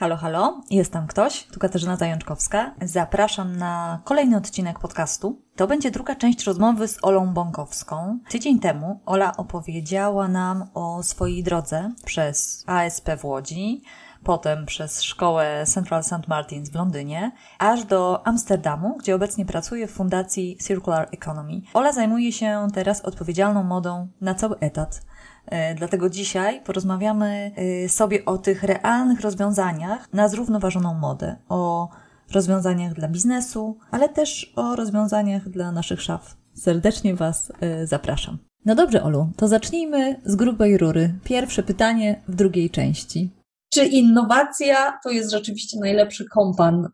Halo, halo, jestem ktoś, tu Katarzyna Zajączkowska. Zapraszam na kolejny odcinek podcastu. To będzie druga część rozmowy z Olą Bąkowską. Tydzień temu Ola opowiedziała nam o swojej drodze przez ASP w Łodzi, potem przez szkołę Central St. Martins w Londynie, aż do Amsterdamu, gdzie obecnie pracuje w fundacji Circular Economy. Ola zajmuje się teraz odpowiedzialną modą na cały etat. E, dlatego dzisiaj porozmawiamy e, sobie o tych realnych rozwiązaniach na zrównoważoną modę, o rozwiązaniach dla biznesu, ale też o rozwiązaniach dla naszych szaf. Serdecznie Was e, zapraszam. No dobrze, Olu, to zacznijmy z grubej rury. Pierwsze pytanie w drugiej części. Czy innowacja to jest rzeczywiście najlepszy kompan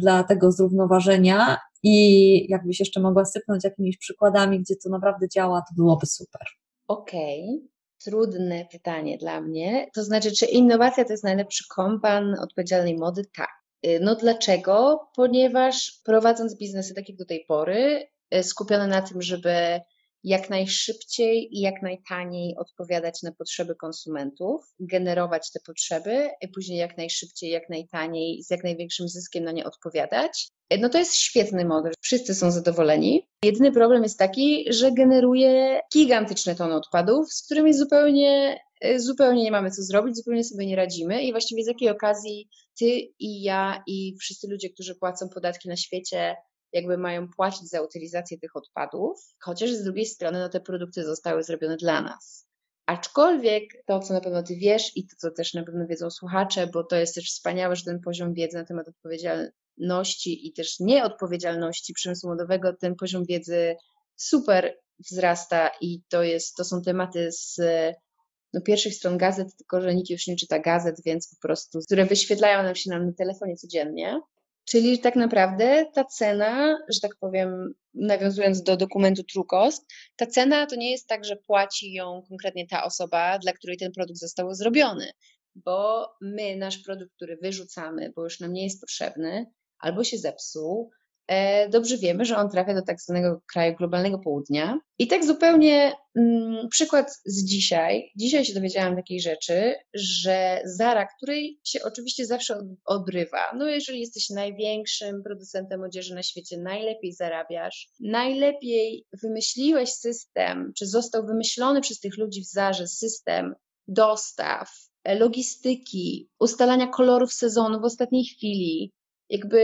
dla tego zrównoważenia? I jakbyś jeszcze mogła sypnąć jakimiś przykładami, gdzie to naprawdę działa, to byłoby super. Okej, okay trudne pytanie dla mnie. To znaczy, czy innowacja to jest najlepszy kompan odpowiedzialnej mody? Tak. Y, no dlaczego? Ponieważ prowadząc biznesy tak jak do tej pory, y, skupione na tym, żeby jak najszybciej i jak najtaniej odpowiadać na potrzeby konsumentów, generować te potrzeby i później jak najszybciej, jak najtaniej, z jak największym zyskiem na nie odpowiadać. No to jest świetny model, wszyscy są zadowoleni. Jedyny problem jest taki, że generuje gigantyczne tony odpadów, z którymi zupełnie, zupełnie nie mamy co zrobić, zupełnie sobie nie radzimy i właściwie z jakiej okazji ty i ja i wszyscy ludzie, którzy płacą podatki na świecie, jakby mają płacić za utylizację tych odpadów, chociaż z drugiej strony no, te produkty zostały zrobione dla nas. Aczkolwiek to, co na pewno Ty wiesz i to, co też na pewno wiedzą słuchacze, bo to jest też wspaniałe, że ten poziom wiedzy na temat odpowiedzialności i też nieodpowiedzialności przemysłu modowego, ten poziom wiedzy super wzrasta i to, jest, to są tematy z no, pierwszych stron gazet, tylko że nikt już nie czyta gazet, więc po prostu, które wyświetlają nam się nam na telefonie codziennie. Czyli tak naprawdę ta cena, że tak powiem, nawiązując do dokumentu True Cost, ta cena to nie jest tak, że płaci ją konkretnie ta osoba, dla której ten produkt został zrobiony, bo my nasz produkt, który wyrzucamy, bo już nam nie jest potrzebny, albo się zepsuł, dobrze wiemy, że on trafia do tak zwanego kraju globalnego południa. I tak zupełnie mm, przykład z dzisiaj. Dzisiaj się dowiedziałam takiej rzeczy, że Zara, której się oczywiście zawsze odrywa, no jeżeli jesteś największym producentem odzieży na świecie, najlepiej zarabiasz, najlepiej wymyśliłeś system, czy został wymyślony przez tych ludzi w Zarze system dostaw, logistyki, ustalania kolorów sezonu w ostatniej chwili, jakby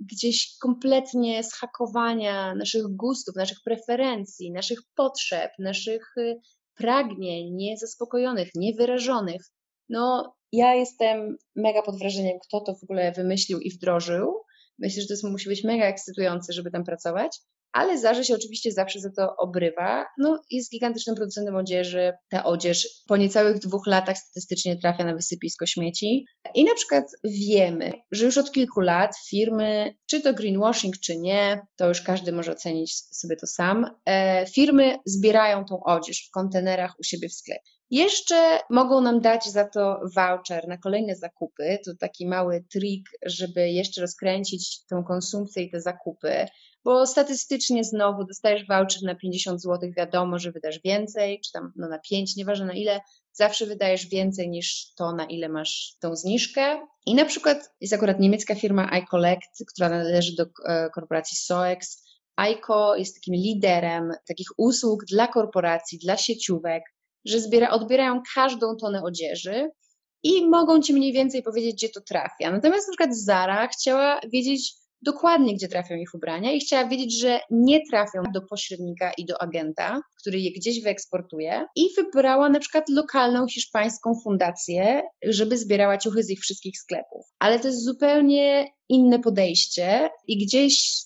gdzieś kompletnie zhakowania naszych gustów, naszych preferencji, naszych potrzeb, naszych y, pragnień niezaspokojonych, niewyrażonych. No, ja jestem mega pod wrażeniem, kto to w ogóle wymyślił i wdrożył. Myślę, że to jest, musi być mega ekscytujące, żeby tam pracować ale Zarze się oczywiście zawsze za to obrywa. No, jest gigantycznym producentem odzieży. Ta odzież po niecałych dwóch latach statystycznie trafia na wysypisko śmieci. I na przykład wiemy, że już od kilku lat firmy, czy to greenwashing, czy nie, to już każdy może ocenić sobie to sam, e, firmy zbierają tą odzież w kontenerach u siebie w sklepie. Jeszcze mogą nam dać za to voucher na kolejne zakupy. To taki mały trik, żeby jeszcze rozkręcić tę konsumpcję i te zakupy bo statystycznie znowu dostajesz voucher na 50 zł, wiadomo, że wydasz więcej, czy tam no, na 5, nieważne na ile, zawsze wydajesz więcej niż to, na ile masz tą zniżkę. I na przykład jest akurat niemiecka firma iCollect, która należy do e, korporacji SOEX. ICO jest takim liderem takich usług dla korporacji, dla sieciówek, że zbiera, odbierają każdą tonę odzieży i mogą ci mniej więcej powiedzieć, gdzie to trafia. Natomiast na przykład Zara chciała wiedzieć, dokładnie, gdzie trafią ich ubrania i chciała wiedzieć, że nie trafią do pośrednika i do agenta, który je gdzieś wyeksportuje i wybrała na przykład lokalną hiszpańską fundację, żeby zbierała ciuchy z ich wszystkich sklepów. Ale to jest zupełnie inne podejście i gdzieś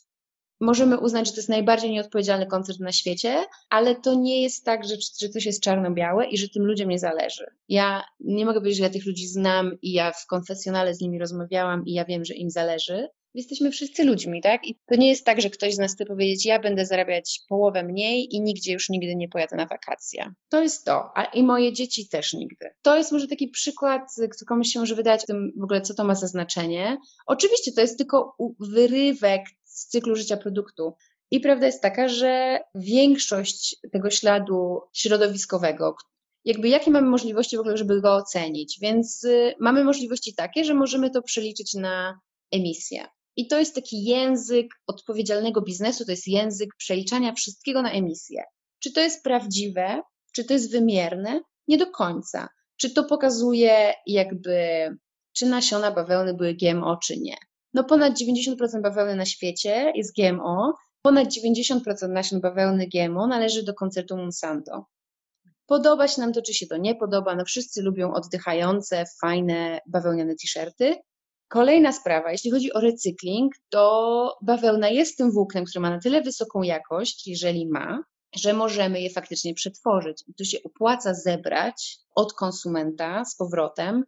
możemy uznać, że to jest najbardziej nieodpowiedzialny koncert na świecie, ale to nie jest tak, że, że coś jest czarno-białe i że tym ludziom nie zależy. Ja nie mogę powiedzieć, że ja tych ludzi znam i ja w konfesjonale z nimi rozmawiałam i ja wiem, że im zależy, jesteśmy wszyscy ludźmi, tak? I to nie jest tak, że ktoś z nas chce powiedzieć, ja będę zarabiać połowę mniej i nigdzie już nigdy nie pojadę na wakacje. To jest to, a i moje dzieci też nigdy. To jest może taki przykład, co komuś się może wydać tym w ogóle, co to ma za znaczenie. Oczywiście to jest tylko wyrywek z cyklu życia produktu. I prawda jest taka, że większość tego śladu środowiskowego, jakby jakie mamy możliwości w ogóle, żeby go ocenić. Więc y, mamy możliwości takie, że możemy to przeliczyć na emisję. I to jest taki język odpowiedzialnego biznesu, to jest język przeliczania wszystkiego na emisję. Czy to jest prawdziwe, czy to jest wymierne? Nie do końca. Czy to pokazuje jakby, czy nasiona bawełny były GMO, czy nie? No ponad 90% bawełny na świecie jest GMO, ponad 90% nasion bawełny GMO należy do koncertu Monsanto. Podoba się nam to, czy się to nie podoba. No wszyscy lubią oddychające, fajne, bawełniane t-shirty. Kolejna sprawa, jeśli chodzi o recykling, to bawełna jest tym włóknem, które ma na tyle wysoką jakość, jeżeli ma, że możemy je faktycznie przetworzyć. I to się opłaca zebrać od konsumenta z powrotem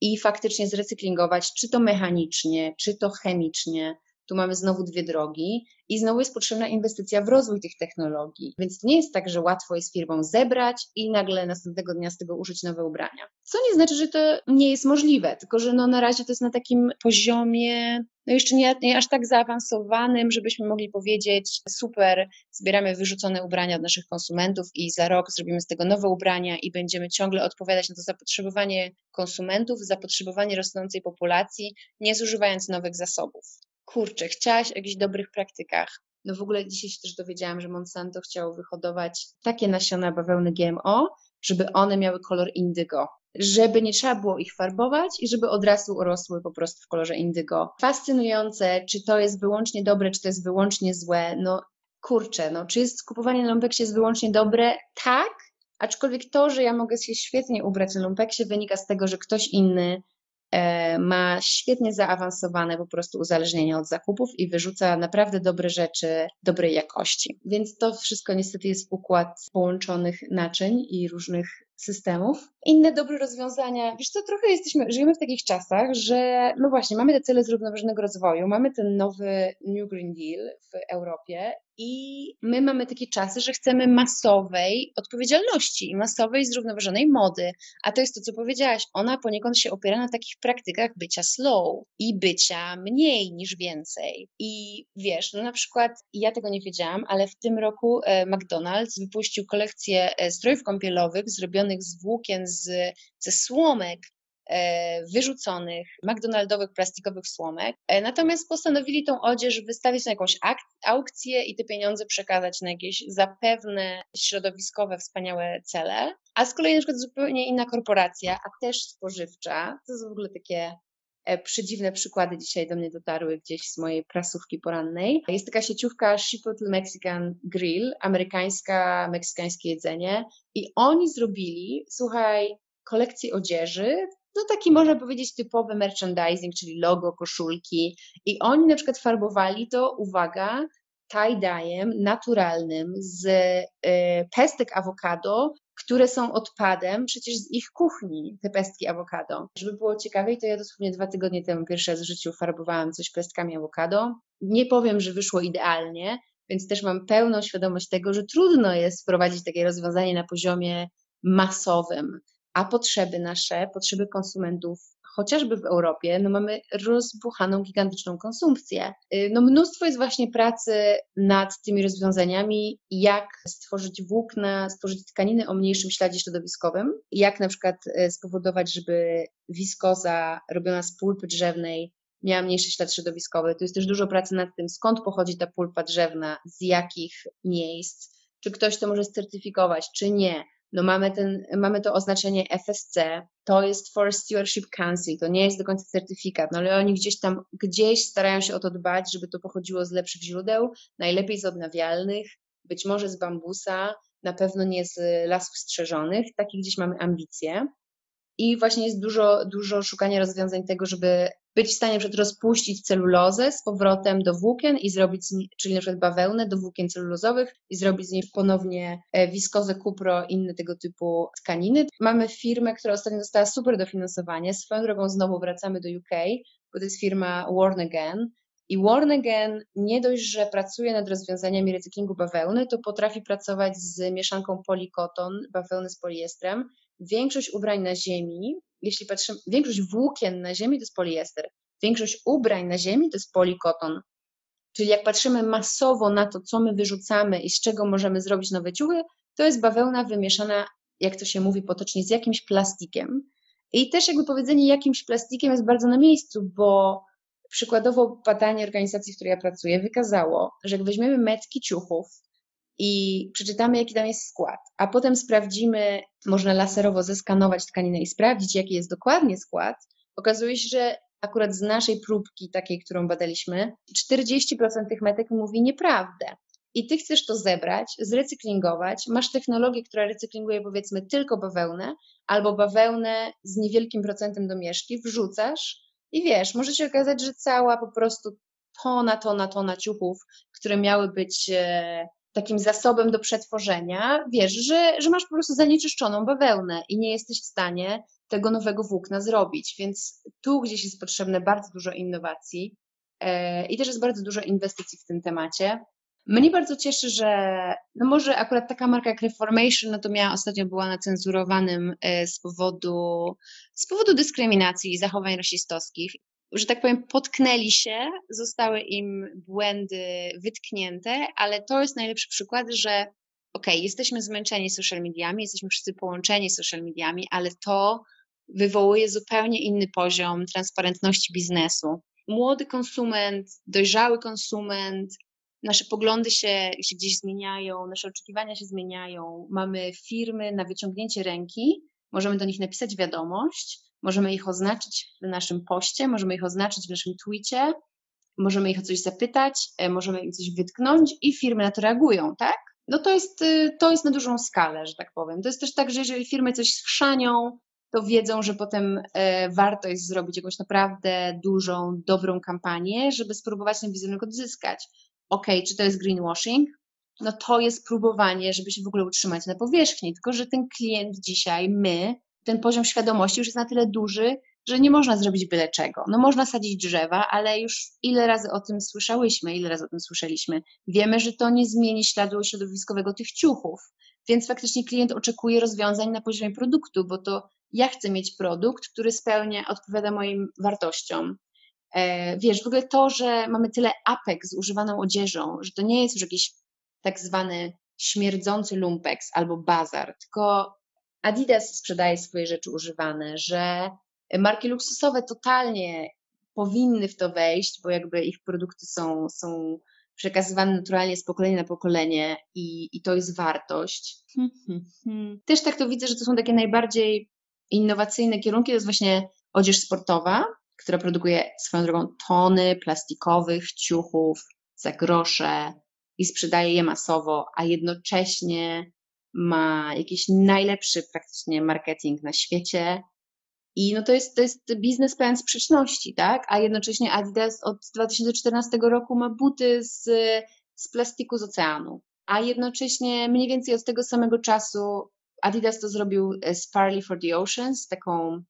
i faktycznie zrecyklingować, czy to mechanicznie, czy to chemicznie, tu mamy znowu dwie drogi i znowu jest potrzebna inwestycja w rozwój tych technologii. Więc nie jest tak, że łatwo jest firmom zebrać i nagle następnego dnia z tego użyć nowe ubrania. Co nie znaczy, że to nie jest możliwe, tylko że no na razie to jest na takim poziomie, no jeszcze nie, nie aż tak zaawansowanym, żebyśmy mogli powiedzieć: super, zbieramy wyrzucone ubrania od naszych konsumentów i za rok zrobimy z tego nowe ubrania i będziemy ciągle odpowiadać na to zapotrzebowanie konsumentów, zapotrzebowanie rosnącej populacji, nie zużywając nowych zasobów kurczę, chciałaś o jakichś dobrych praktykach. No w ogóle dzisiaj się też dowiedziałam, że Monsanto chciało wyhodować takie nasiona bawełny GMO, żeby one miały kolor indygo, żeby nie trzeba było ich farbować i żeby od razu urosły po prostu w kolorze indygo. Fascynujące, czy to jest wyłącznie dobre, czy to jest wyłącznie złe. No kurczę, no czy jest kupowanie na lumpeksie jest wyłącznie dobre? Tak, aczkolwiek to, że ja mogę się świetnie ubrać na lumpeksie wynika z tego, że ktoś inny ma świetnie zaawansowane po prostu uzależnienie od zakupów i wyrzuca naprawdę dobre rzeczy dobrej jakości. Więc to wszystko niestety jest układ połączonych naczyń i różnych systemów. Inne dobre rozwiązania, wiesz co, trochę jesteśmy, żyjemy w takich czasach, że no właśnie, mamy te cele zrównoważonego rozwoju, mamy ten nowy New Green Deal w Europie i my mamy takie czasy, że chcemy masowej odpowiedzialności i masowej zrównoważonej mody. A to jest to, co powiedziałaś. Ona poniekąd się opiera na takich praktykach bycia slow i bycia mniej niż więcej. I wiesz, no na przykład ja tego nie wiedziałam, ale w tym roku e, McDonald's wypuścił kolekcję e, strojów kąpielowych zrobionych z włókien z, ze słomek wyrzuconych McDonaldowych plastikowych słomek. E, natomiast postanowili tą odzież wystawić na jakąś aukcję i te pieniądze przekazać na jakieś zapewne środowiskowe, wspaniałe cele. A z kolei na przykład zupełnie inna korporacja, a też spożywcza, to są w ogóle takie e, przedziwne przykłady dzisiaj do mnie dotarły gdzieś z mojej prasówki porannej. Jest taka sieciówka Chipotle Mexican Grill, amerykańska, meksykańskie jedzenie i oni zrobili, słuchaj, kolekcję odzieży no taki można powiedzieć typowy merchandising, czyli logo, koszulki i oni na przykład farbowali to, uwaga, tie-dye'em naturalnym z y, pestek awokado, które są odpadem przecież z ich kuchni, te pestki awokado. Żeby było ciekawiej, to ja dosłownie dwa tygodnie temu pierwszy raz w życiu farbowałam coś pestkami awokado. Nie powiem, że wyszło idealnie, więc też mam pełną świadomość tego, że trudno jest wprowadzić takie rozwiązanie na poziomie masowym a potrzeby nasze, potrzeby konsumentów, chociażby w Europie, no mamy rozbuchaną gigantyczną konsumpcję. Y, no mnóstwo jest właśnie pracy nad tymi rozwiązaniami, jak stworzyć włókna, stworzyć tkaniny o mniejszym śladzie środowiskowym, jak na przykład y, spowodować, żeby wiskoza robiona z pulpy drzewnej miała mniejszy ślad środowiskowy. Tu jest też dużo pracy nad tym, skąd pochodzi ta pulpa drzewna, z jakich miejsc, czy ktoś to może certyfikować, czy nie no mamy, ten, mamy to oznaczenie FSC, to jest Forest Stewardship Council, to nie jest do końca certyfikat, no ale oni gdzieś tam, gdzieś starają się o to dbać, żeby to pochodziło z lepszych źródeł, najlepiej z odnawialnych, być może z bambusa, na pewno nie z lasów strzeżonych, takie gdzieś mamy ambicje. I właśnie jest dużo, dużo szukania rozwiązań tego, żeby być w stanie przed rozpuścić celulozę z powrotem do włókien i zrobić, czyli na przykład bawełnę do włókien celulozowych i zrobić z niej ponownie e, wiskozę, kupro, inne tego typu tkaniny. Mamy firmę, która ostatnio dostała super dofinansowanie. Swoją drogą znowu wracamy do UK, bo to jest firma Worn Again. I Worn Again nie dość, że pracuje nad rozwiązaniami recyklingu bawełny, to potrafi pracować z mieszanką polikoton, bawełny z poliestrem. Większość ubrań na ziemi jeśli patrzymy, większość włókien na ziemi to jest poliester, większość ubrań na ziemi to jest polikoton. Czyli jak patrzymy masowo na to, co my wyrzucamy i z czego możemy zrobić nowe ciuchy, to jest bawełna wymieszana jak to się mówi potocznie, z jakimś plastikiem. I też jakby powiedzenie jakimś plastikiem jest bardzo na miejscu, bo przykładowo badanie organizacji, w której ja pracuję, wykazało, że jak weźmiemy metki ciuchów i przeczytamy, jaki tam jest skład, a potem sprawdzimy, można laserowo zeskanować tkaninę i sprawdzić, jaki jest dokładnie skład, okazuje się, że akurat z naszej próbki, takiej, którą badaliśmy, 40% tych metek mówi nieprawdę. I ty chcesz to zebrać, zrecyklingować, masz technologię, która recyklinguje powiedzmy tylko bawełnę, albo bawełnę z niewielkim procentem domieszki, wrzucasz i wiesz, może się okazać, że cała po prostu tona, tona, tona ciuchów, które miały być e, takim zasobem do przetworzenia, wiesz, że, że masz po prostu zanieczyszczoną bawełnę i nie jesteś w stanie tego nowego włókna zrobić. Więc tu gdzieś jest potrzebne bardzo dużo innowacji e, i też jest bardzo dużo inwestycji w tym temacie. Mnie bardzo cieszy, że no może akurat taka marka jak Reformation, no to miała ostatnio była na cenzurowanym e, z powodu, z powodu dyskryminacji i zachowań rasistowskich. Że tak powiem, potknęli się, zostały im błędy wytknięte, ale to jest najlepszy przykład, że okay, jesteśmy zmęczeni social mediami, jesteśmy wszyscy połączeni social mediami, ale to wywołuje zupełnie inny poziom transparentności biznesu. Młody konsument, dojrzały konsument, nasze poglądy się, się gdzieś zmieniają, nasze oczekiwania się zmieniają. Mamy firmy na wyciągnięcie ręki, możemy do nich napisać wiadomość, możemy ich oznaczyć w naszym poście, możemy ich oznaczyć w naszym tweetie, możemy ich o coś zapytać, e, możemy im coś wytknąć i firmy na to reagują, tak? No to jest, y, to jest na dużą skalę, że tak powiem. To jest też tak, że jeżeli firmy coś schrzanią, to wiedzą, że potem e, warto jest zrobić jakąś naprawdę dużą, dobrą kampanię, żeby spróbować ten wizerunek odzyskać ok, czy to jest greenwashing? No to jest próbowanie, żeby się w ogóle utrzymać na powierzchni, tylko że ten klient dzisiaj, my, ten poziom świadomości już jest na tyle duży, że nie można zrobić byle czego. No można sadzić drzewa, ale już ile razy o tym słyszałyśmy, ile razy o tym słyszeliśmy. Wiemy, że to nie zmieni śladu środowiskowego tych ciuchów, więc faktycznie klient oczekuje rozwiązań na poziomie produktu, bo to ja chcę mieć produkt, który spełnia, odpowiada moim wartościom. E, wiesz, w ogóle to, że mamy tyle apek z używaną odzieżą, że to nie jest już jakiś tak zwany śmierdzący lumpex albo bazar, tylko Adidas sprzedaje swoje rzeczy używane, że marki luksusowe totalnie powinny w to wejść, bo jakby ich produkty są, są przekazywane naturalnie z pokolenia na pokolenie i, i to jest wartość. Hmm, hmm, hmm. Też tak to widzę, że to są takie najbardziej innowacyjne kierunki, to jest właśnie odzież sportowa, która produkuje swoją drogą tony plastikowych ciuchów za grosze i sprzedaje je masowo, a jednocześnie ma jakiś najlepszy praktycznie marketing na świecie. I no to jest, to jest biznes pełen sprzeczności, tak? A jednocześnie Adidas od 2014 roku ma buty z, z plastiku z oceanu. A jednocześnie mniej więcej od tego samego czasu Adidas to zrobił z Farley for the Oceans, taką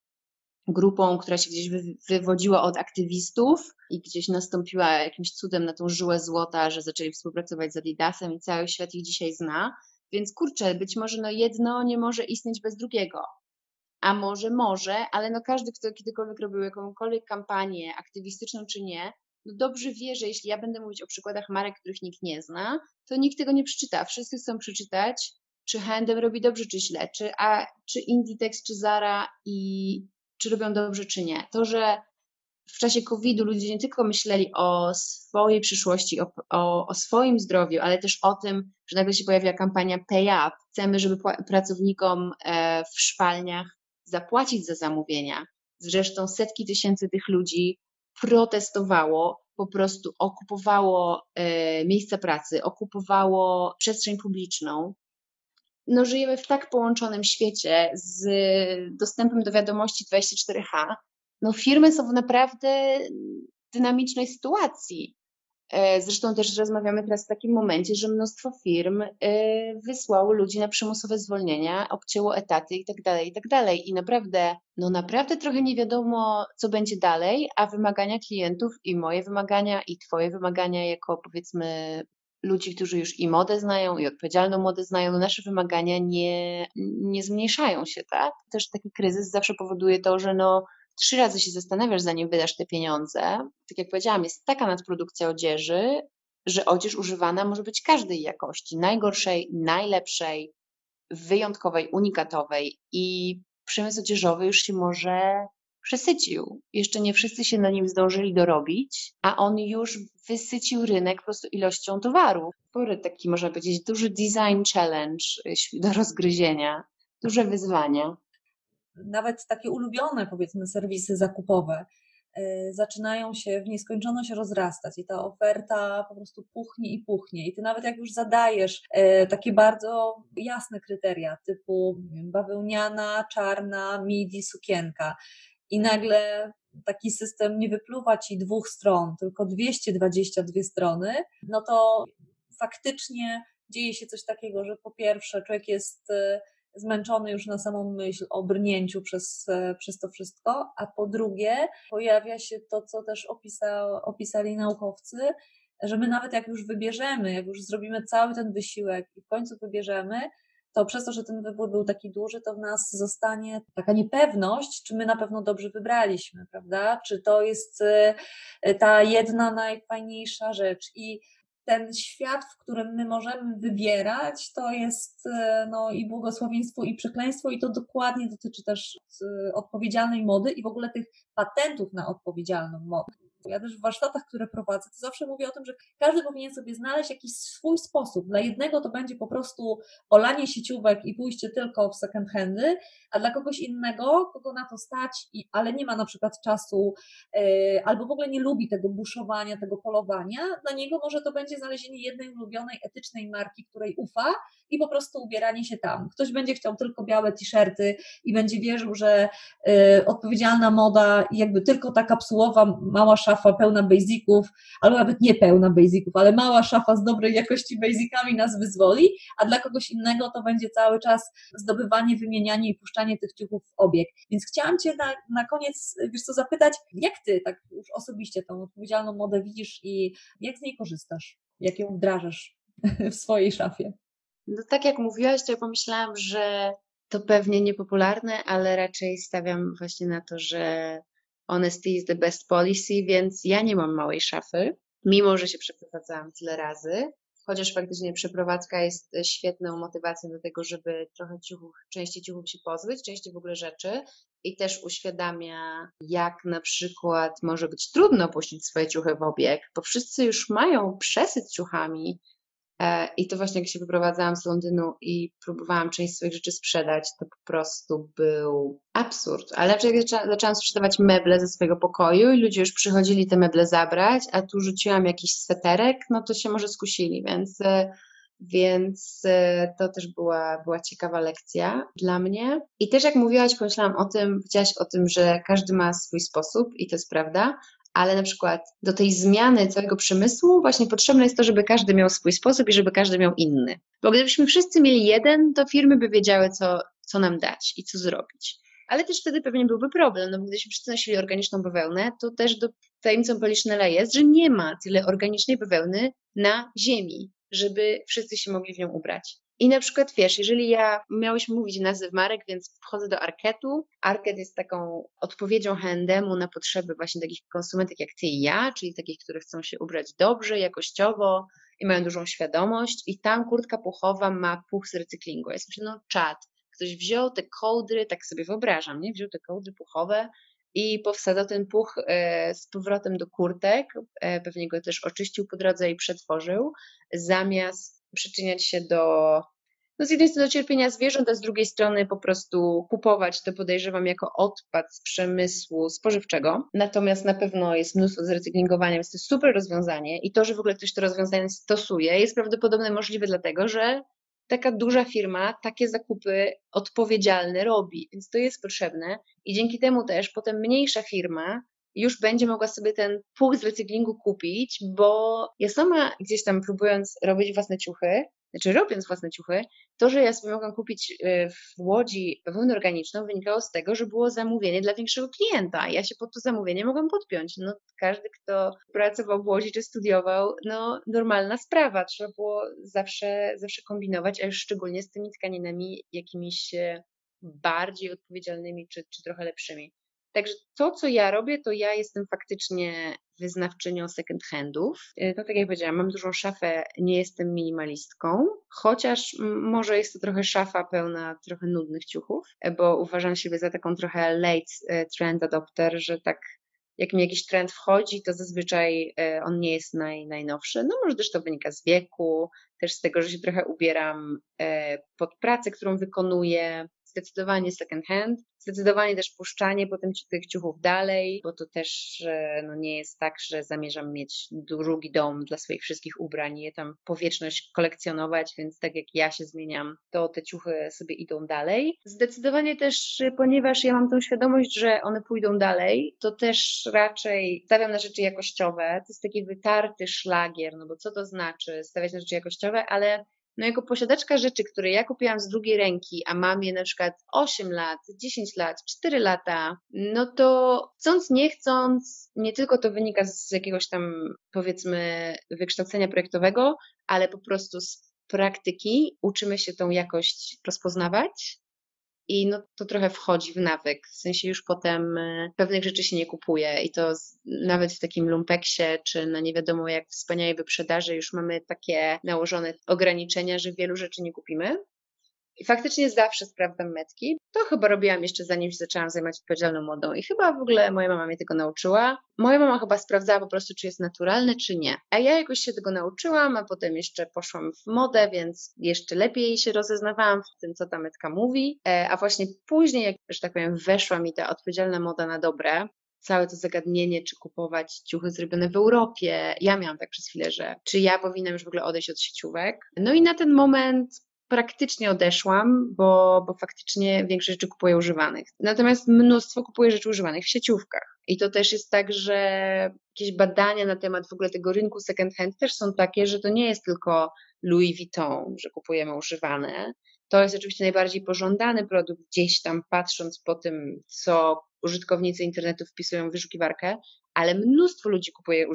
grupą, która się gdzieś wywodziła od aktywistów i gdzieś nastąpiła jakimś cudem na tą żyłę złota, że zaczęli współpracować z Adidasem i cały świat ich dzisiaj zna. Więc kurczę, być może no jedno nie może istnieć bez drugiego. A może może, ale no każdy, kto kiedykolwiek robił jakąkolwiek kampanię aktywistyczną czy nie, no dobrze wie, że jeśli ja będę mówić o przykładach marek, których nikt nie zna, to nikt tego nie przeczyta. Wszyscy chcą przeczytać, czy Handem robi dobrze, czy źle, czy, a, czy Inditex, czy Zara i czy robią dobrze, czy nie. To, że w czasie COVID-u ludzie nie tylko myśleli o swojej przyszłości, o, o, o, swoim zdrowiu, ale też o tym, że nagle się pojawiła kampania Pay Up. Chcemy, żeby pracownikom e, w szwalniach zapłacić za zamówienia. Zresztą setki tysięcy tych ludzi protestowało, po prostu okupowało e, miejsca pracy, okupowało przestrzeń publiczną no, żyjemy w tak połączonym świecie z dostępem do wiadomości 24H. No, firmy są w naprawdę dynamicznej sytuacji. E, zresztą też rozmawiamy teraz w takim momencie, że mnóstwo firm e, wysłało ludzi na przymusowe zwolnienia, obcięło etaty i tak dalej, i tak dalej. I naprawdę, no naprawdę trochę nie wiadomo, co będzie dalej, a wymagania klientów i moje wymagania i twoje wymagania jako powiedzmy ludzi, którzy już i modę znają, i odpowiedzialną modę znają, no nasze wymagania nie, nie zmniejszają się, tak? Też taki kryzys zawsze powoduje to, że no trzy razy się zastanawiasz, zanim wydasz te pieniądze. Tak jak powiedziałam, jest taka nadprodukcja odzieży, że odzież używana może być każdej jakości, najgorszej, najlepszej. wyjątkowej, unikatowej i przemysł odzieżowy już się może przesycił. Jeszcze nie wszyscy się na nim zdążyli dorobić, a on już wysycił rynek po prostu ilością towarów. Spory taki, można powiedzieć, duży design challenge y, do rozgryzienia, duże wyzwania. Nawet takie ulubione, powiedzmy, serwisy zakupowe y, zaczynają się w nieskończoność rozrastać i ta oferta po prostu puchnie i puchnie. I ty nawet jak już zadajesz y, takie bardzo jasne kryteria typu bawełniana, czarna, midi, sukienka, i nagle taki system nie wypluwa ci dwóch stron, tylko 222 strony, no to faktycznie dzieje się coś takiego, że po pierwsze człowiek jest e, zmęczony już na samą myśl o brnięciu przez, e, przez to wszystko, a po drugie pojawia się to, co też opisa, opisali naukowcy, że my nawet jak już wybierzemy, jak już zrobimy cały ten wysiłek i w końcu wybierzemy, to przez to, że ten wybór był taki duży, to w nas zostanie taka niepewność, czy my na pewno dobrze wybraliśmy, prawda? Czy to jest y, ta jedna najfajniejsza rzecz. I ten świat, w którym my możemy wybierać, to jest y, no, i błogosławieństwo, i przekleństwo, i to dokładnie dotyczy też y, odpowiedzialnej mody i w ogóle tych patentów na odpowiedzialną modę. Ja też w warsztatach, które prowadzę, to zawsze mówię o tym, że każdy powinien sobie znaleźć jakiś swój sposób. Dla jednego to będzie po prostu olanie sieciówek i pójście tylko w second handy, a dla kogoś innego, kogo na to stać, i, ale nie ma na przykład czasu yy, albo w ogóle nie lubi tego buszowania, tego polowania, dla niego może to będzie znalezienie jednej ulubionej, etycznej marki, której ufa i po prostu ubieranie się tam. Ktoś będzie chciał tylko białe t-shirty i będzie wierzył, że yy, odpowiedzialna moda, jakby tylko ta kapsułowa, mała szafa pełna basiców, albo nawet nie pełna basiców, ale mała szafa z dobrej jakości basicami nas wyzwoli, a dla kogoś innego to będzie cały czas zdobywanie, wymienianie i puszczanie tych ciuchów w obieg. Więc chciałam Cię na, na koniec, wiesz co, zapytać, jak Ty tak już osobiście tą odpowiedzialną modę widzisz i jak z niej korzystasz? Jak ją wdrażasz w swojej szafie? No tak jak mówiłaś, to ja pomyślałam, że to pewnie niepopularne, ale raczej stawiam właśnie na to, że honesty is the best policy, więc ja nie mam małej szafy, mimo że się przeprowadzałam tyle razy. Chociaż faktycznie przeprowadzka jest świetną motywacją do tego, żeby trochę ciuchów, części ciuchów się pozbyć, części w ogóle rzeczy i też uświadamia, jak na przykład może być trudno puścić swoje ciuchy w obieg, bo wszyscy już mają przesyt ciuchami, I to właśnie jak się wyprowadzałam z Londynu i próbowałam część swoich rzeczy sprzedać, to po prostu był absurd. Ale jak zaczęłam sprzedawać meble ze swojego pokoju i ludzie już przychodzili te meble zabrać, a tu rzuciłam jakiś sweterek, no to się może skusili, więc, e, więc e, to też była, była ciekawa lekcja dla mnie. I też jak mówiłaś, pomyślałam o tym, powiedziałaś o tym, że każdy ma swój sposób i to jest prawda, ale na przykład do tej zmiany całego przemysłu właśnie potrzebne jest to, żeby każdy miał swój sposób i żeby każdy miał inny. Bo gdybyśmy wszyscy mieli jeden, to firmy by wiedziały, co, co nam dać i co zrobić. Ale też wtedy pewnie byłby problem, no bo gdybyśmy wszyscy nosili organiczną bawełnę, to też do tajemnicą Poliszynela jest, że nie ma tyle organicznej bawełny na ziemi, żeby wszyscy się mogli w nią ubrać. I na przykład wiesz, jeżeli ja miałeś mówić nazwy marek, więc wchodzę do Arketu. Arket jest taką odpowiedzią H&M na potrzeby właśnie takich konsumentek jak ty i ja, czyli takich, które chcą się ubrać dobrze, jakościowo i mają dużą świadomość. I tam kurtka puchowa ma puch z recyklingu. Ja myślę, no czad. Ktoś wziął te kołdry, tak sobie wyobrażam, nie? Wziął te kołdry puchowe i powsadzał ten puch e, z powrotem do kurtek. E, pewnie go też oczyścił po drodze i przetworzył, zamiast przyczyniać się do no z jednej strony do cierpienia zwierząt, a z drugiej strony po prostu kupować to podejrzewam jako odpad z przemysłu spożywczego. Natomiast na pewno jest mnóstwo zrecyklingowania, więc to jest super rozwiązanie i to, że w ogóle ktoś to rozwiązanie stosuje, jest prawdopodobnie możliwe dlatego, że taka duża firma takie zakupy odpowiedzialne robi, więc to jest potrzebne i dzięki temu też potem mniejsza firma już będzie mogła sobie ten puch z recyklingu kupić, bo ja sama gdzieś tam próbując robić własne ciuchy, znaczy robiąc własne ciuchy, to, że ja sobie mogłam kupić y, w Łodzi bawełnę organiczną wynikało z tego, że było zamówienie dla większego klienta. Ja się pod to zamówienie mogłam podpiąć. No, każdy, kto pracował w Łodzi czy studiował, no normalna sprawa. Trzeba było zawsze, zawsze kombinować, a już szczególnie z tymi tkaninami jakimiś e, bardziej odpowiedzialnymi czy, czy trochę lepszymi. Także to, co ja robię, to ja jestem faktycznie wyznawczynią second handów. Y, to tak jak powiedziałam, mam dużą szafę, nie jestem minimalistką, chociaż może jest to trochę szafa pełna trochę nudnych ciuchów, bo uważam siebie za taką trochę late trend adopter, że tak jak mi jakiś trend wchodzi, to zazwyczaj on nie jest naj, najnowszy. No może też to wynika z wieku, też z tego, że się trochę ubieram pod pracę, którą wykonuję, zdecydowanie second hand, zdecydowanie też puszczanie potem tych ciuchów dalej, bo to też no, nie jest tak, że zamierzam mieć drugi dom dla swoich wszystkich ubrań, je tam powieczność kolekcjonować, więc tak jak ja się zmieniam, to te ciuchy sobie idą dalej. Zdecydowanie też, ponieważ ja mam tą świadomość, że one pójdą dalej, to też raczej stawiam na rzeczy jakościowe. To jest taki wytarty szlagier, no bo co to znaczy stawiać na rzeczy jakościowe, ale no jako posiadaczka rzeczy, które ja kupiłam z drugiej ręki, a mam je na przykład 8 lat, 10 lat, 4 lata, no to chcąc, nie chcąc, nie tylko to wynika z jakiegoś tam powiedzmy wykształcenia projektowego, ale po prostu z praktyki uczymy się tą jakość rozpoznawać i no, to trochę wchodzi w nawyk. W sensie już potem e, pewnych rzeczy się nie kupuje i to nawet w takim lumpeksie czy na nie wiadomo jak wspaniałej wyprzedaży już mamy takie nałożone ograniczenia, że wielu rzeczy nie kupimy. I faktycznie zawsze sprawdzam metki. To chyba robiłam jeszcze zanim się zaczęłam zajmować odpowiedzialną modą i chyba w ogóle moja mama mnie tego nauczyła. Moja mama chyba sprawdzała po prostu, czy jest naturalne, czy nie. A ja jakoś się tego nauczyłam, a potem jeszcze poszłam w modę, więc jeszcze lepiej się rozeznawałam w tym, co ta metka mówi. E, a właśnie później, jak, że tak powiem, weszła mi ta odpowiedzialna moda na dobre, całe to zagadnienie, czy kupować ciuchy zrobione w Europie. Ja miałam tak przez chwilę, że czy ja powinnam już w ogóle odejść od sieciówek. No i na ten moment praktycznie odeszłam, bo, bo faktycznie większość rzeczy kupuję używanych. Natomiast mnóstwo kupuję rzeczy używanych w sieciówkach. I to też jest tak, że jakieś badania na temat w ogóle tego rynku second hand też są takie, że to nie jest tylko Louis Vuitton, że kupujemy używane. To jest oczywiście najbardziej pożądany produkt, gdzieś tam patrząc po tym, co użytkownicy internetu wpisują w wyszukiwarkę, ale mnóstwo ludzi kupuje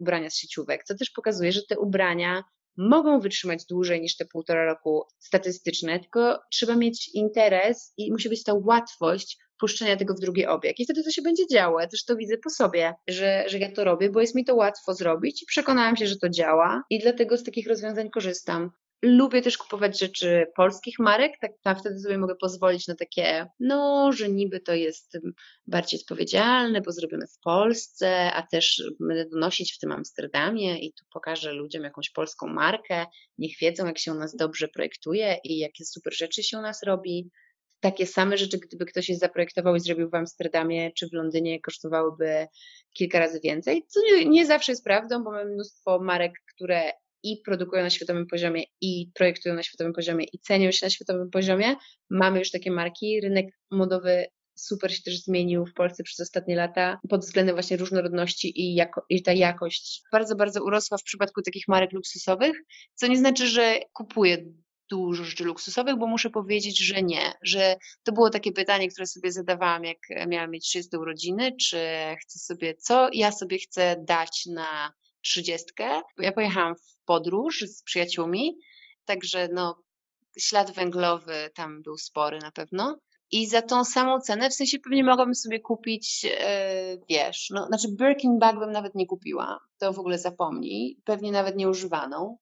ubrania z sieciówek, co też pokazuje, że te ubrania mogą wytrzymać dłużej niż te półtora roku statystyczne, tylko trzeba mieć interes i musi być ta łatwość puszczenia tego w drugi obieg. I wtedy to się będzie działo. Ja też to widzę po sobie, że, że ja to robię, bo jest mi to łatwo zrobić i przekonałam się, że to działa i dlatego z takich rozwiązań korzystam. Lubię też kupować rzeczy polskich marek, tak, tak wtedy sobie mogę pozwolić na takie, no, że niby to jest bardziej odpowiedzialne, bo zrobione w Polsce, a też będę donosić w tym Amsterdamie i tu pokażę ludziom jakąś polską markę, niech wiedzą, jak się u nas dobrze projektuje i jakie super rzeczy się u nas robi. Takie same rzeczy, gdyby ktoś je zaprojektował i zrobił w Amsterdamie czy w Londynie, kosztowałyby kilka razy więcej, co nie, nie zawsze jest prawdą, bo mamy mnóstwo marek, które i produkują na światowym poziomie, i projektują na światowym poziomie, i cenią się na światowym poziomie. Mamy już takie marki. Rynek modowy super się też zmienił w Polsce przez ostatnie lata pod względem właśnie różnorodności i, jako, i ta jakość bardzo, bardzo urosła w przypadku takich marek luksusowych, co nie znaczy, że kupuję dużo rzeczy luksusowych, bo muszę powiedzieć, że nie, że to było takie pytanie, które sobie zadawałam, jak miałam mieć 30 urodziny, czy chcę sobie, co ja sobie chcę dać na trzydziestkę. Ja pojechałam w podróż z przyjaciółmi, także no, ślad węglowy tam był spory na pewno. I za tą samą cenę, w sensie pewnie mogłabym sobie kupić, yy, wiesz, no, znaczy Birkin bag bym nawet nie kupiła, to w ogóle zapomnij, pewnie nawet nieużywaną.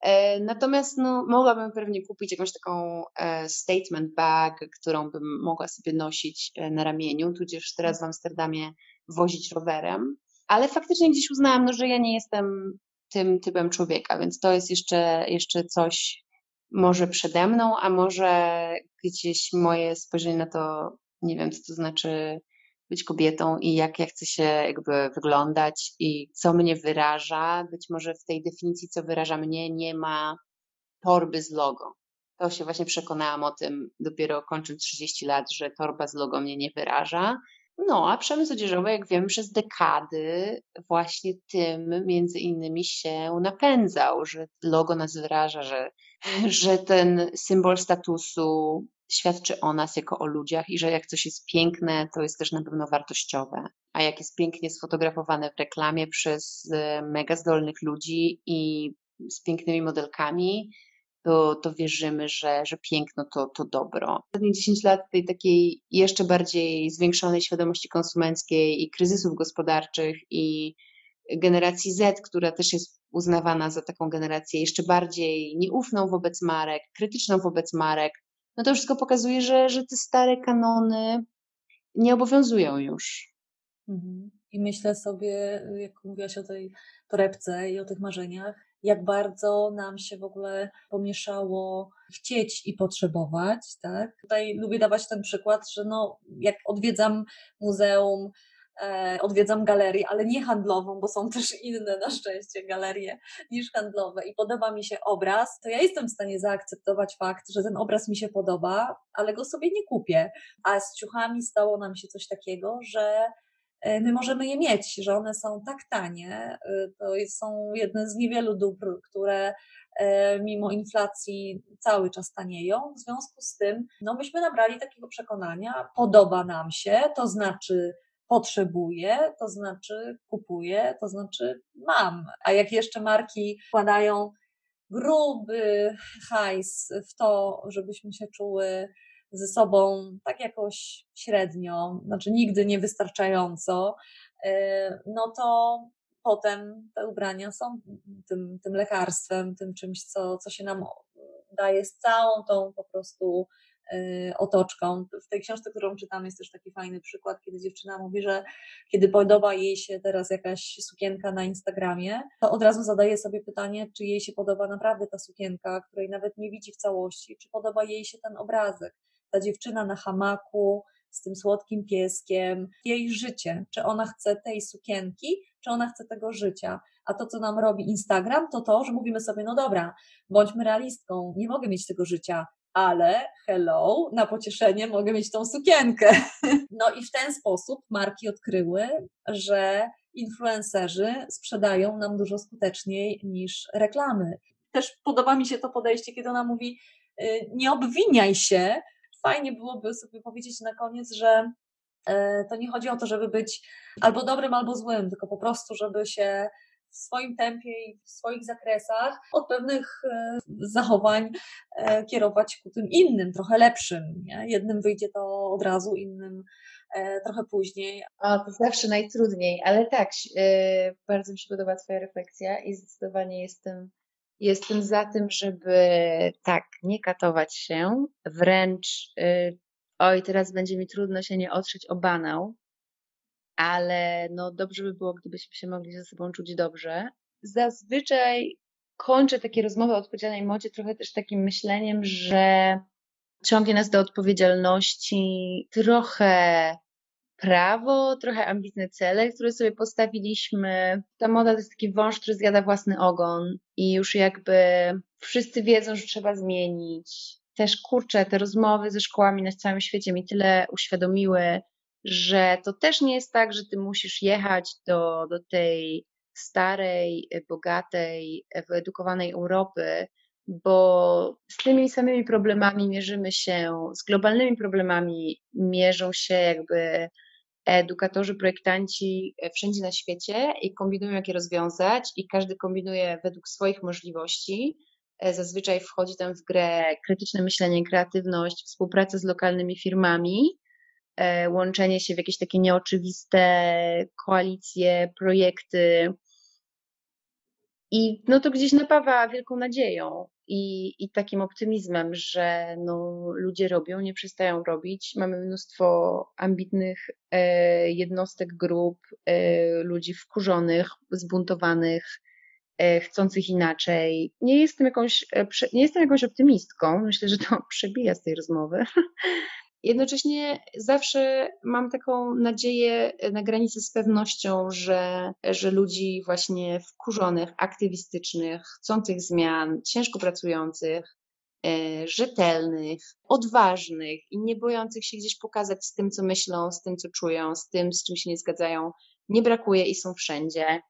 E, natomiast no, mogłabym pewnie kupić jakąś taką e, statement bag, którą bym mogła sobie nosić na ramieniu, tudzież teraz w Amsterdamie wozić rowerem ale faktycznie gdzieś uznałam, no, że ja nie jestem tym typem człowieka, więc to jest jeszcze, jeszcze coś może przede mną, a może gdzieś moje spojrzenie na to, nie wiem, co to znaczy być kobietą i jak ja chcę się jakby wyglądać i co mnie wyraża. Być może w tej definicji, co wyraża mnie, nie ma torby z logo. To się właśnie przekonałam o tym dopiero kończąc 30 lat, że torba z logo mnie nie wyraża, no, a przemysł odzieżowy, jak wiemy, przez dekady właśnie tym między innymi się napędzał, że logo nas wyraża, że, że ten symbol statusu świadczy o nas jako o ludziach i że jak coś jest piękne, to jest też na pewno wartościowe. A jak jest pięknie sfotografowane w reklamie przez e, mega zdolnych ludzi i z pięknymi modelkami, to, to wierzymy, że, że piękno to, to dobro. Ostatnie 10 lat tej takiej jeszcze bardziej zwiększonej świadomości konsumenckiej i kryzysów gospodarczych i generacji Z, która też jest uznawana za taką generację jeszcze bardziej nieufną wobec marek, krytyczną wobec marek, no to wszystko pokazuje, że, że te stare kanony nie obowiązują już. Mhm. I myślę sobie, jak mówiłaś o tej torebce i o tych marzeniach, jak bardzo nam się w ogóle pomieszało chcieć i potrzebować, tak? Tutaj lubię dawać ten przykład, że no, jak odwiedzam muzeum, e, odwiedzam galerię, ale nie handlową, bo są też inne na szczęście galerie niż handlowe i podoba mi się obraz, to ja jestem w stanie zaakceptować fakt, że ten obraz mi się podoba, ale go sobie nie kupię. A z ciuchami stało nam się coś takiego, że my możemy je mieć, że one są tak tanie. E, to są jedne z niewielu dóbr, które e, mimo inflacji cały czas tanieją. W związku z tym, no myśmy nabrali takiego przekonania, podoba nam się, to znaczy potrzebuję, to znaczy kupuję, to znaczy mam. A jak jeszcze marki wkładają gruby hajs w to, żebyśmy się czuły ze sobą tak jakoś średnio, znaczy nigdy niewystarczająco, e, no to potem te ubrania są tym, tym lekarstwem, tym czymś, co, co się nam daje z całą tą po prostu e, otoczką. W tej książce, którą czytam, jest też taki fajny przykład, kiedy dziewczyna mówi, że kiedy podoba jej się teraz jakaś sukienka na Instagramie, to od razu zadaje sobie pytanie, czy jej się podoba naprawdę ta sukienka, której nawet nie widzi w całości, czy podoba jej się ten obrazek ta dziewczyna na hamaku z tym słodkim pieskiem, jej życie, czy ona chce tej sukienki, czy ona chce tego życia. A to, co nam robi Instagram, to to, że mówimy sobie, no dobra, bądźmy realistką, nie mogę mieć tego życia, ale hello, na pocieszenie mogę mieć tą sukienkę. No i w ten sposób marki odkryły, że influencerzy sprzedają nam dużo skuteczniej niż reklamy. Też podoba mi się to podejście, kiedy ona mówi, y, nie obwiniaj się, fajnie byłoby sobie powiedzieć na koniec, że e, to nie chodzi o to, żeby być albo dobrym, albo złym, tylko po prostu, żeby się w swoim tempie i w swoich zakresach od pewnych e, zachowań e, kierować ku tym innym, trochę lepszym. Nie? Jednym wyjdzie to od razu, innym trochę później. O, to zawsze najtrudniej, ale tak, bardzo mi się podoba Twoja refleksja i zdecydowanie jestem Jestem za tym, żeby tak, nie katować się, wręcz y, oj, teraz będzie mi trudno się nie otrzeć o banał, ale no dobrze by było, gdybyśmy się mogli ze sobą czuć dobrze. Zazwyczaj kończę takie rozmowy o odpowiedzialnej modzie trochę też takim myśleniem, że ciągnie nas do odpowiedzialności trochę prawo, trochę ambitne cele, które sobie postawiliśmy. Ta moda to jest taki wąż, który zjada własny ogon i już jakby wszyscy wiedzą, że trzeba zmienić. Też kurczę, te rozmowy ze szkołami na całym świecie mi tyle uświadomiły, że to też nie jest tak, że ty musisz jechać do, do tej starej, bogatej, wyedukowanej Europy, bo z tymi samymi problemami mierzymy się, z globalnymi problemami mierzą się jakby edukatorzy, projektanci e, wszędzie na świecie i kombinują, jak je rozwiązać, i każdy kombinuje według swoich możliwości. E, zazwyczaj wchodzi tam w grę krytyczne myślenie, kreatywność, współpraca z lokalnymi firmami, e, łączenie się w jakieś takie nieoczywiste koalicje, projekty. I no to gdzieś napawa wielką nadzieją i, i takim optymizmem, że no, ludzie robią, nie przestają robić. Mamy mnóstwo ambitnych e, jednostek, grup, e, ludzi wkurzonych, zbuntowanych, e, chcących inaczej. Nie jestem jakąś, e, nie jestem jakąś optymistką, myślę, że to przebija z tej rozmowy, Jednocześnie zawsze mam taką nadzieję na granicy z pewnością, że, że ludzi właśnie wkurzonych, aktywistycznych, chcących zmian, ciężko pracujących, e, rzetelnych, odważnych i nie bojących się gdzieś pokazać z tym, co myślą, z tym, co czują, z tym, z czym się nie zgadzają, nie brakuje i są wszędzie.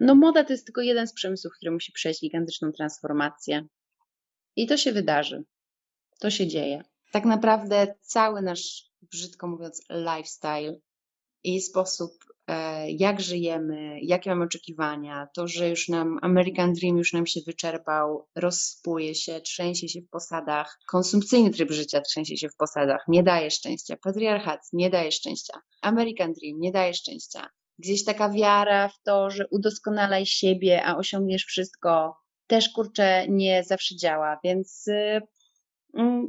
No moda to jest tylko jeden z przemysłów, który musi przejść gigantyczną transformację. I to się wydarzy. To się dzieje tak naprawdę cały nasz, brzydko mówiąc, lifestyle i sposób, e, jak żyjemy, jakie mamy oczekiwania, to, że już nam American Dream już nam się wyczerpał, rozspuje się, trzęsie się w posadach, konsumpcyjny tryb życia trzęsie się w posadach, nie daje szczęścia, patriarchat nie daje szczęścia, American Dream nie daje szczęścia. gdzieś taka wiara w to, że udoskonalaj siebie, a osiągniesz wszystko, też kurczę nie zawsze działa. Więc y,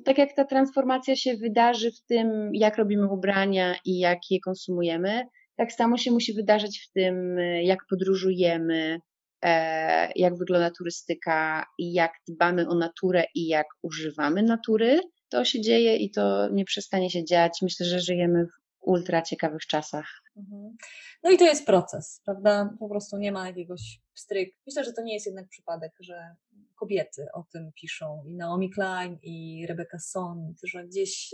tak jak ta transformacja się wydarzy w tym, jak robimy ubrania i jak je konsumujemy, tak samo się musi wydarzyć w tym, y, jak podróżujemy, e, jak wygląda turystyka jak dbamy o naturę i jak używamy natury. To się dzieje i to nie przestanie się dziać. Myślę, że żyjemy w ultra ciekawych czasach. Mhm. No i to jest proces, prawda? Po prostu nie ma jakiegoś stryk. Myślę, że to nie jest jednak przypadek, że kobiety o tym piszą i Naomi Klein i Rebecca Son, że gdzieś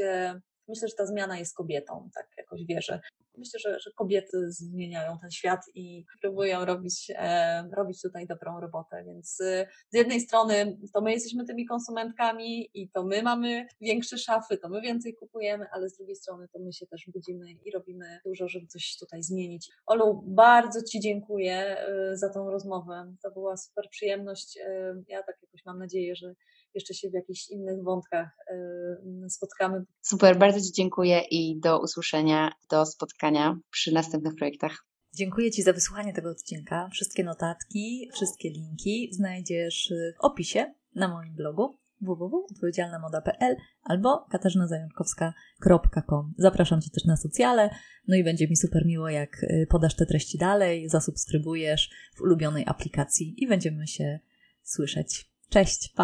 myślę, że ta zmiana jest kobietą, tak jakoś wierzę. Myślę, że, że kobiety zmieniają ten świat i próbują robić, e, robić tutaj dobrą robotę, więc e, z jednej strony to my jesteśmy tymi konsumentkami i to my mamy większe szafy, to my więcej kupujemy, ale z drugiej strony to my się też budzimy i robimy dużo, żeby coś tutaj zmienić. Olu, bardzo Ci dziękuję e, za tą rozmowę. To była super przyjemność. Ja tak jakoś mam nadzieję, że jeszcze się w jakichś innych wątkach y, spotkamy. Super, bardzo Ci dziękuję i do usłyszenia, do spotkania przy następnych projektach. Dziękuję Ci za wysłuchanie tego odcinka. Wszystkie notatki, wszystkie linki znajdziesz w opisie na moim blogu www.odpowiedzialnamoda.pl albo katarzynazajączkowska.com. Zapraszam Cię też na socjale, no i będzie mi super miło, jak y, podasz te treści dalej, zasubskrybujesz w ulubionej aplikacji i będziemy się słyszeć. Cześć, pa!